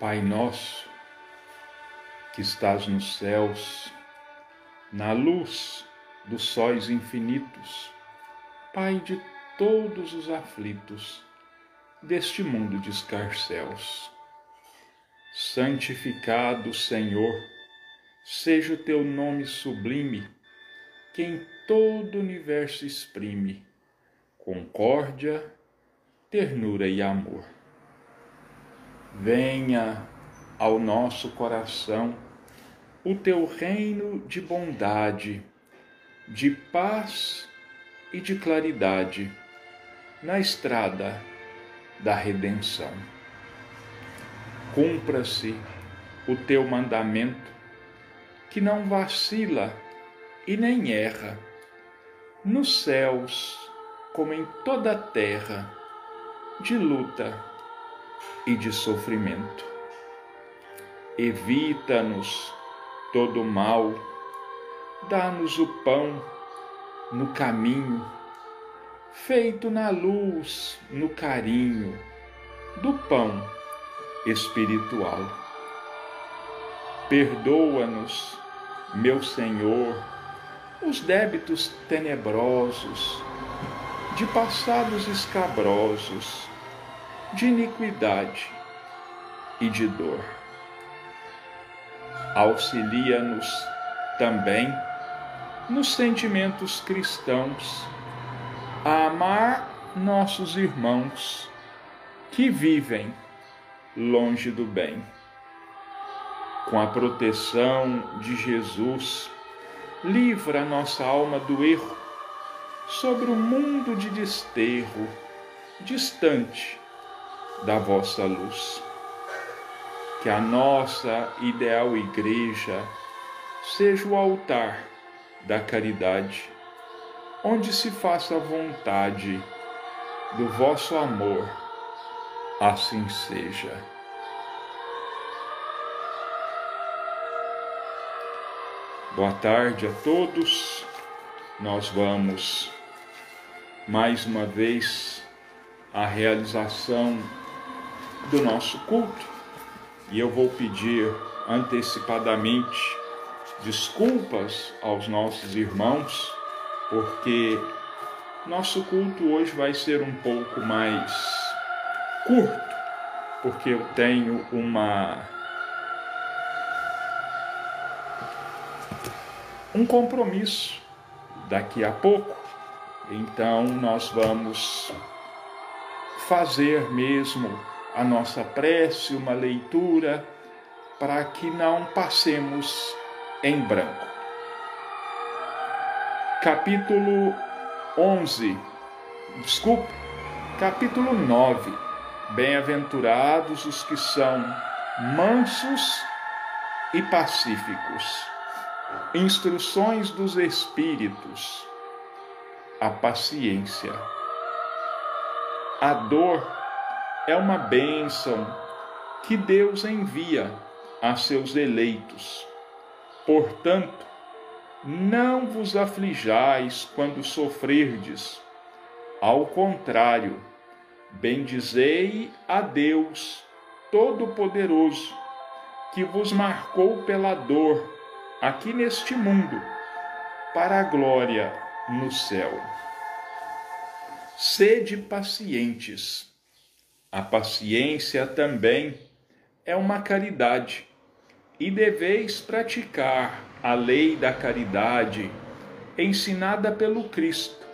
Pai nosso, que estás nos céus, na luz dos sóis infinitos, Pai de todos os aflitos deste mundo de escarcéus. Santificado, Senhor, seja o teu nome sublime, que em todo o universo exprime concórdia, ternura e amor venha ao nosso coração o teu reino de bondade, de paz e de claridade na estrada da redenção. Cumpra-se o teu mandamento, que não vacila e nem erra, nos céus como em toda a terra, de luta e de sofrimento. Evita-nos todo mal, dá-nos o pão no caminho, feito na luz, no carinho do pão espiritual. Perdoa-nos, meu Senhor, os débitos tenebrosos, de passados escabrosos de iniquidade e de dor. Auxilia-nos também nos sentimentos cristãos a amar nossos irmãos que vivem longe do bem. Com a proteção de Jesus, livra nossa alma do erro sobre o mundo de desterro, distante da vossa luz. Que a nossa ideal igreja seja o altar da caridade, onde se faça a vontade do vosso amor. Assim seja. Boa tarde a todos. Nós vamos mais uma vez à realização do nosso culto. E eu vou pedir antecipadamente desculpas aos nossos irmãos, porque nosso culto hoje vai ser um pouco mais curto, porque eu tenho uma um compromisso daqui a pouco. Então nós vamos fazer mesmo a nossa prece, uma leitura, para que não passemos em branco. Capítulo 11, desculpe, capítulo 9. Bem-aventurados os que são mansos e pacíficos. Instruções dos Espíritos. A paciência. A dor é uma bênção que Deus envia a seus eleitos. Portanto, não vos aflijais quando sofrerdes. Ao contrário, bendizei a Deus Todo-Poderoso, que vos marcou pela dor aqui neste mundo, para a glória no céu. Sede pacientes a paciência também é uma caridade, e deveis praticar a lei da caridade ensinada pelo Cristo,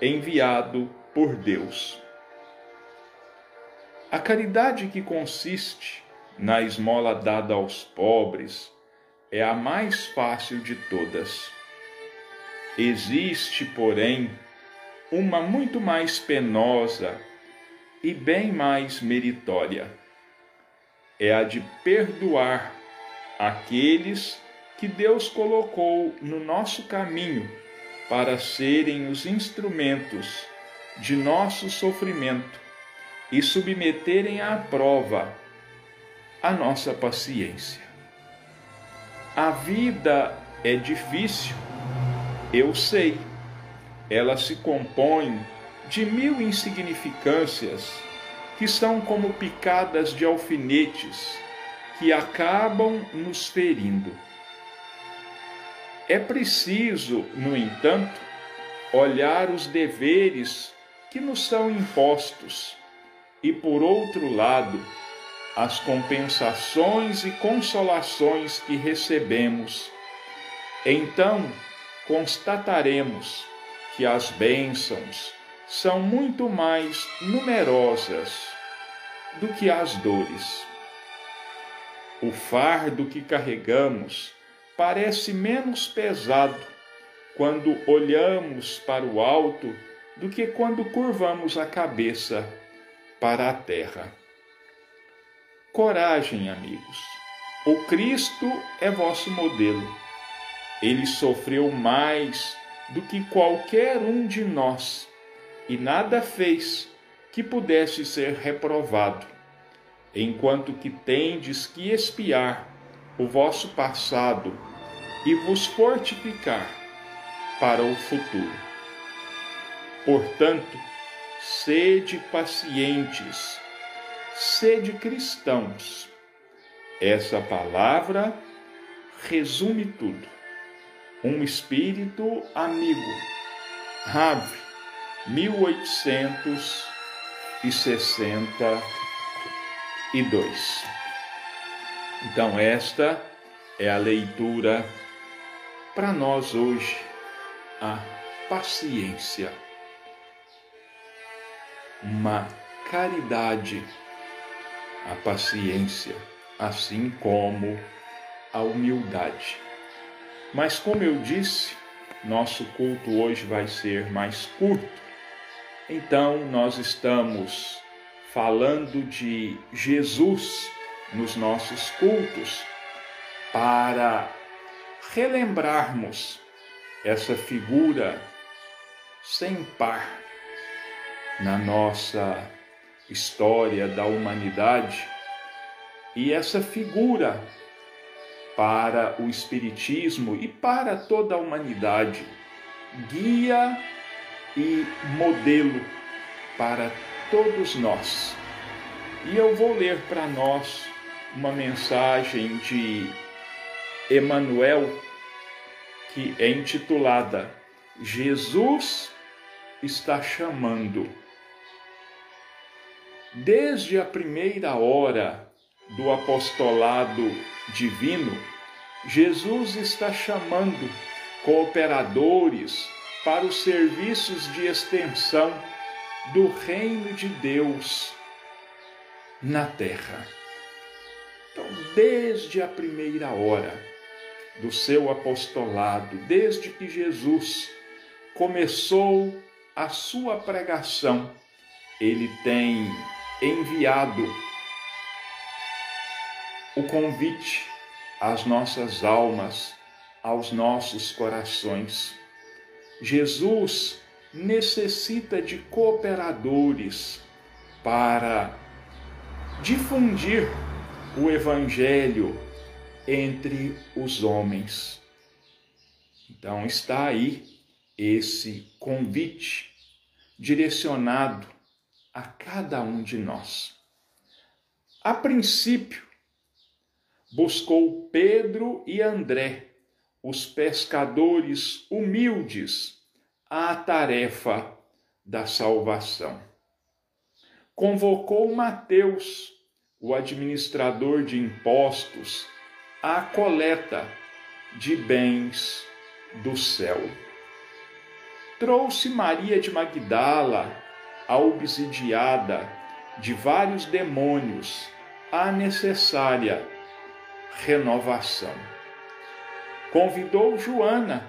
enviado por Deus. A caridade que consiste na esmola dada aos pobres é a mais fácil de todas. Existe, porém, uma muito mais penosa e bem mais meritória. É a de perdoar aqueles que Deus colocou no nosso caminho para serem os instrumentos de nosso sofrimento e submeterem à prova a nossa paciência. A vida é difícil, eu sei. Ela se compõe de mil insignificâncias que são como picadas de alfinetes que acabam nos ferindo. É preciso, no entanto, olhar os deveres que nos são impostos e, por outro lado, as compensações e consolações que recebemos. Então, constataremos que as bênçãos são muito mais numerosas do que as dores. O fardo que carregamos parece menos pesado quando olhamos para o alto do que quando curvamos a cabeça para a terra. Coragem, amigos. O Cristo é vosso modelo. Ele sofreu mais do que qualquer um de nós e nada fez que pudesse ser reprovado, enquanto que tendes que espiar o vosso passado e vos fortificar para o futuro. Portanto, sede pacientes, sede cristãos. Essa palavra resume tudo. Um espírito amigo. Rave, 1862. Então, esta é a leitura para nós hoje, a paciência. Uma caridade, a paciência, assim como a humildade. Mas, como eu disse, nosso culto hoje vai ser mais curto, então nós estamos falando de Jesus nos nossos cultos para relembrarmos essa figura sem par na nossa história da humanidade e essa figura para o Espiritismo e para toda a humanidade, guia e modelo para todos nós. E eu vou ler para nós uma mensagem de Emmanuel que é intitulada Jesus está chamando. Desde a primeira hora do apostolado divino, Jesus está chamando cooperadores para os serviços de extensão do reino de Deus na terra. Então, desde a primeira hora do seu apostolado, desde que Jesus começou a sua pregação, ele tem enviado o convite às nossas almas, aos nossos corações. Jesus necessita de cooperadores para difundir o Evangelho entre os homens. Então está aí esse convite direcionado a cada um de nós. A princípio, buscou Pedro e André, os pescadores humildes, a tarefa da salvação. Convocou Mateus, o administrador de impostos, à coleta de bens do céu. Trouxe Maria de Magdala, a obsidiada de vários demônios, a necessária renovação. Convidou Joana,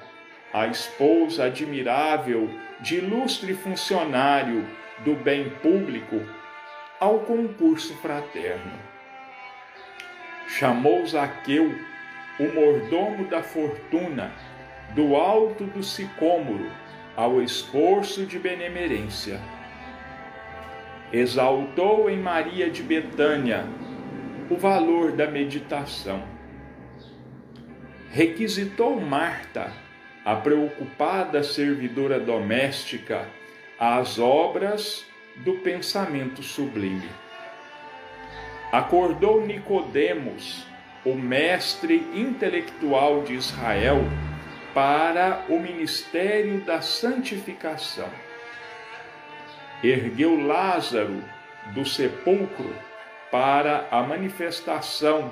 a esposa admirável de ilustre funcionário do bem público, ao concurso fraterno. Chamou Zaqueu, o mordomo da fortuna, do alto do sicômoro, ao esforço de benemerência. Exaltou em Maria de Betânia o valor da meditação. Requisitou Marta, a preocupada servidora doméstica, às obras do pensamento sublime. acordou Nicodemos, o mestre intelectual de Israel, para o ministério da santificação. Ergueu Lázaro do sepulcro para a manifestação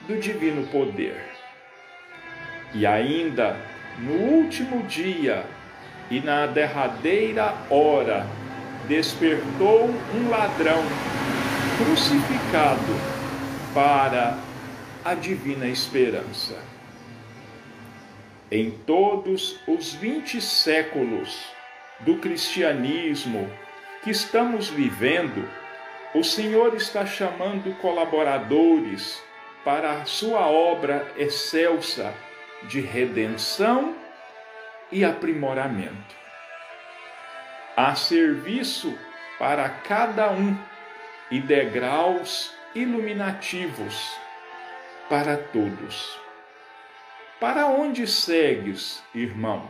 do divino poder. E ainda no último dia e na derradeira hora despertou um ladrão crucificado para a divina esperança. Em todos os vinte séculos do cristianismo que estamos vivendo, o Senhor está chamando colaboradores para a sua obra excelsa de redenção e aprimoramento. Há serviço para cada um e degraus iluminativos para todos. Para onde segues, irmão?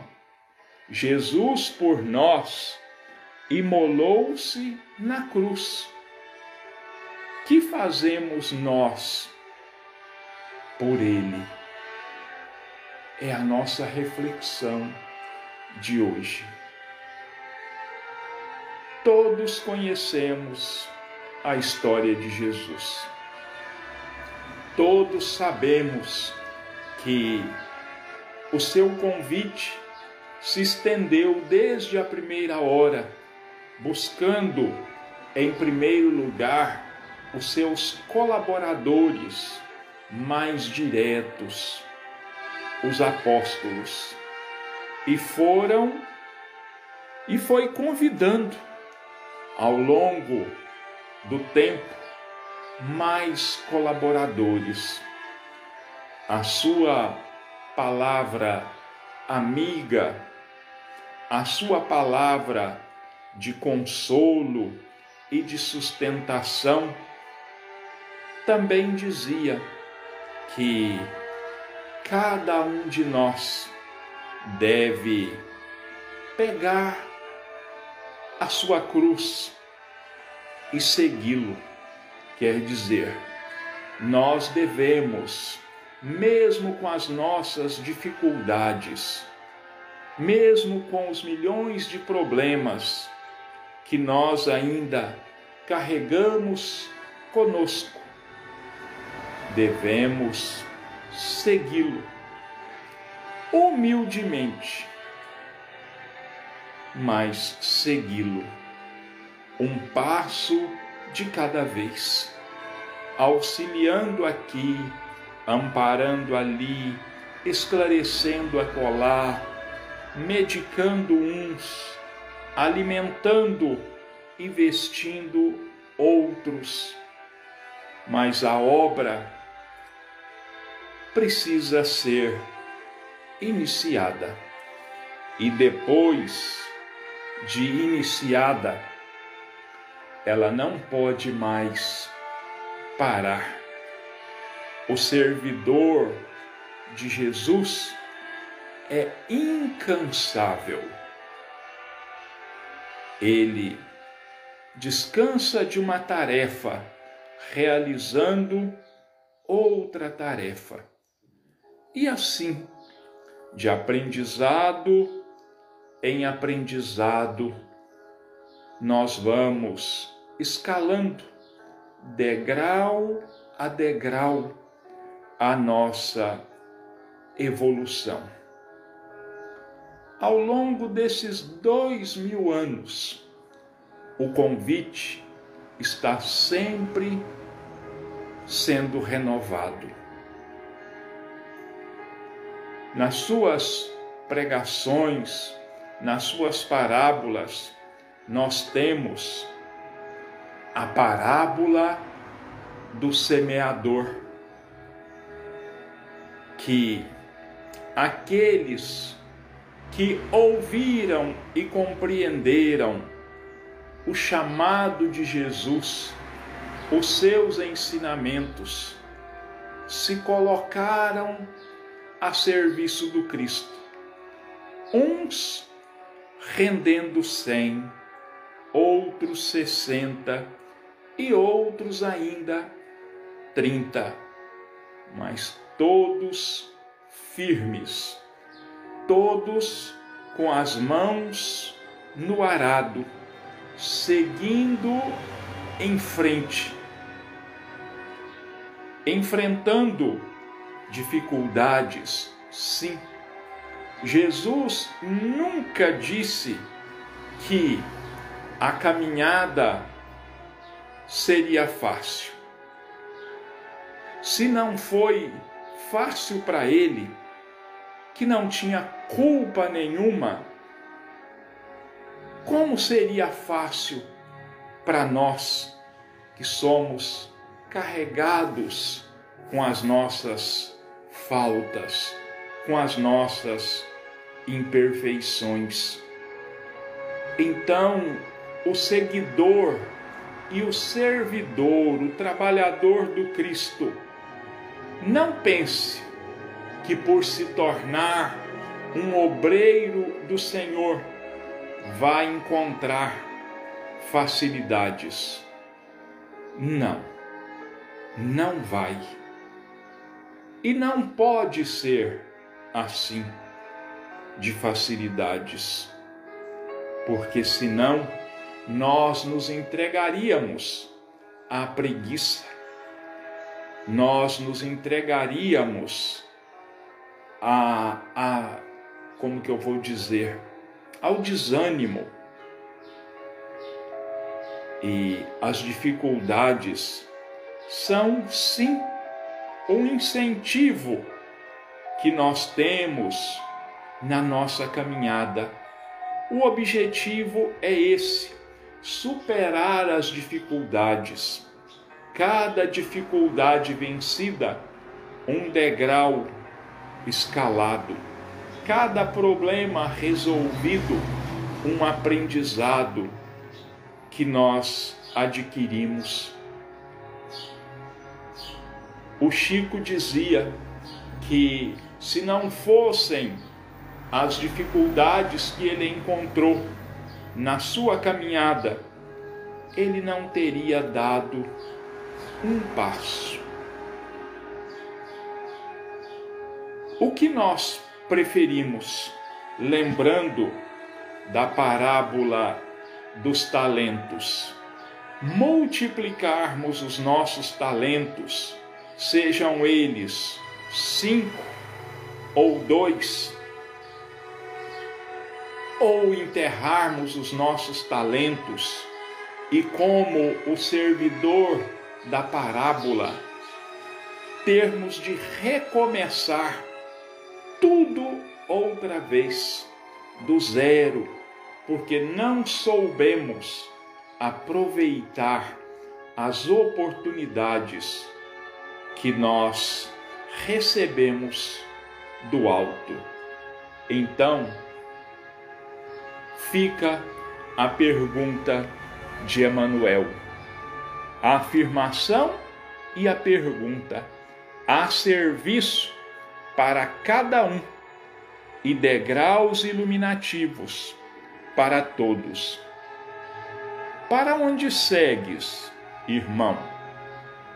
Jesus por nós imolou-se na cruz. Que fazemos nós por ele? É a nossa reflexão de hoje. Todos conhecemos a história de Jesus. Todos sabemos que o seu convite se estendeu desde a primeira hora, buscando, em primeiro lugar, os seus colaboradores mais diretos, os apóstolos. E foram e foi convidando ao longo do tempo mais colaboradores. A sua palavra amiga, a sua palavra de consolo e de sustentação, também dizia que cada um de nós deve pegar a sua cruz e segui-lo. Quer dizer, nós devemos, mesmo com as nossas dificuldades, mesmo com os milhões de problemas que nós ainda carregamos conosco, devemos segui-lo humildemente mas segui-lo, um passo de cada vez, auxiliando aqui, amparando ali, esclarecendo acolá, medicando uns, alimentando e vestindo outros. Mas a obra precisa ser iniciada e depois de iniciada, ela não pode mais parar. O servidor de Jesus é incansável. Ele descansa de uma tarefa, realizando outra tarefa. E assim, de aprendizado em aprendizado, nós vamos escalando degrau a degrau a nossa evolução. Ao longo desses dois mil anos, o convite está sempre sendo renovado. Nas suas pregações, nas suas parábolas, nós temos a parábola do semeador, que aqueles que ouviram e compreenderam o chamado de Jesus, os seus ensinamentos, se colocaram a serviço do Cristo. Uns rendendo cem, outros sessenta e outros ainda 30, mas todos firmes, todos com as mãos no arado, seguindo em frente, enfrentando dificuldades, sim. Jesus nunca disse que a caminhada seria fácil. Se não foi fácil para ele, que não tinha culpa nenhuma, como seria fácil para nós que somos carregados com as nossas faltas, com as nossas imperfeições? Então, o seguidor e o servidor, o trabalhador do Cristo, não pense que por se tornar um obreiro do Senhor vai encontrar facilidades. Não, não vai. E não pode ser assim, de facilidades, porque senão nós nos entregaríamos à preguiça, nós nos entregaríamos a, a como que eu vou dizer, ao desânimo. E as dificuldades são sim um incentivo que nós temos na nossa caminhada. O objetivo é esse: superar as dificuldades. Cada dificuldade vencida, um degrau escalado. Cada problema resolvido, um aprendizado que nós adquirimos. O Chico dizia que se não fossem as dificuldades que ele encontrou na sua caminhada, ele não teria dado um passo. O que nós preferimos, lembrando da parábola dos talentos, multiplicarmos os nossos talentos, sejam eles cinco ou dois, ou enterrarmos os nossos talentos e, como o servidor da parábola, termos de recomeçar tudo outra vez, do zero, porque não soubemos aproveitar as oportunidades que nós recebemos do alto. Então, fica a pergunta de Emanuel. A afirmação e a pergunta a serviço para cada um e degraus iluminativos para todos. Para onde segues, irmão?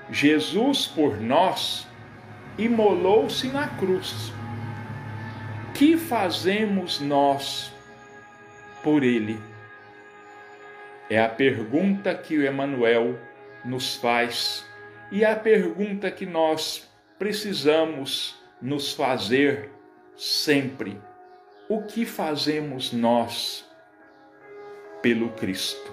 Jesus por nós imolou-se na cruz. Que fazemos nós por ele? É a pergunta que o Emanuel nos faz e é a pergunta que nós precisamos nos fazer sempre o que fazemos nós pelo Cristo.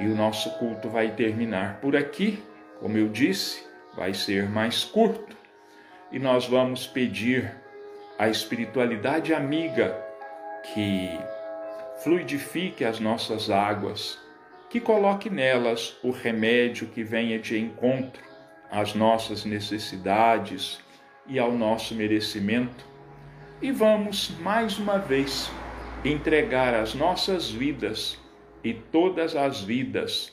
E o nosso culto vai terminar por aqui, como eu disse, vai ser mais curto, e nós vamos pedir a espiritualidade amiga que fluidifique as nossas águas, que coloque nelas o remédio que venha de encontro às nossas necessidades, e ao nosso merecimento, e vamos mais uma vez entregar as nossas vidas e todas as vidas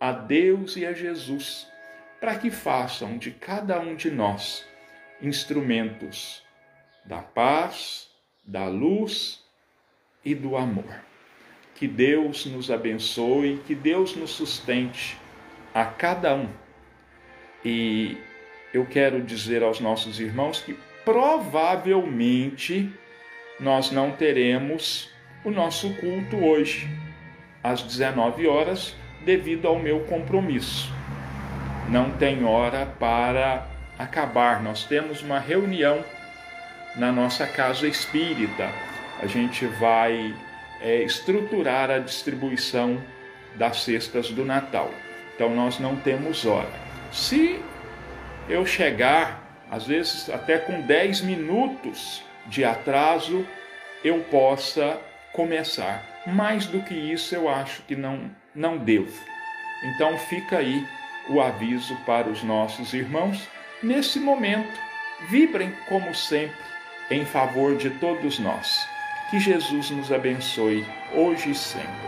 a Deus e a Jesus, para que façam de cada um de nós instrumentos da paz, da luz e do amor. Que Deus nos abençoe, que Deus nos sustente a cada um E eu quero dizer aos nossos irmãos que provavelmente nós não teremos o nosso culto hoje, às 19 horas, devido ao meu compromisso. Não tem hora para acabar, nós temos uma reunião na nossa casa espírita. A gente vai é, estruturar a distribuição das cestas do Natal. Então nós não temos hora. Se eu chegar, às vezes até com 10 minutos de atraso, eu possa começar. Mais do que isso, eu acho que não, não devo. Então fica aí o aviso para os nossos irmãos. Nesse momento, vibrem como sempre em favor de todos nós. Que Jesus nos abençoe hoje e sempre.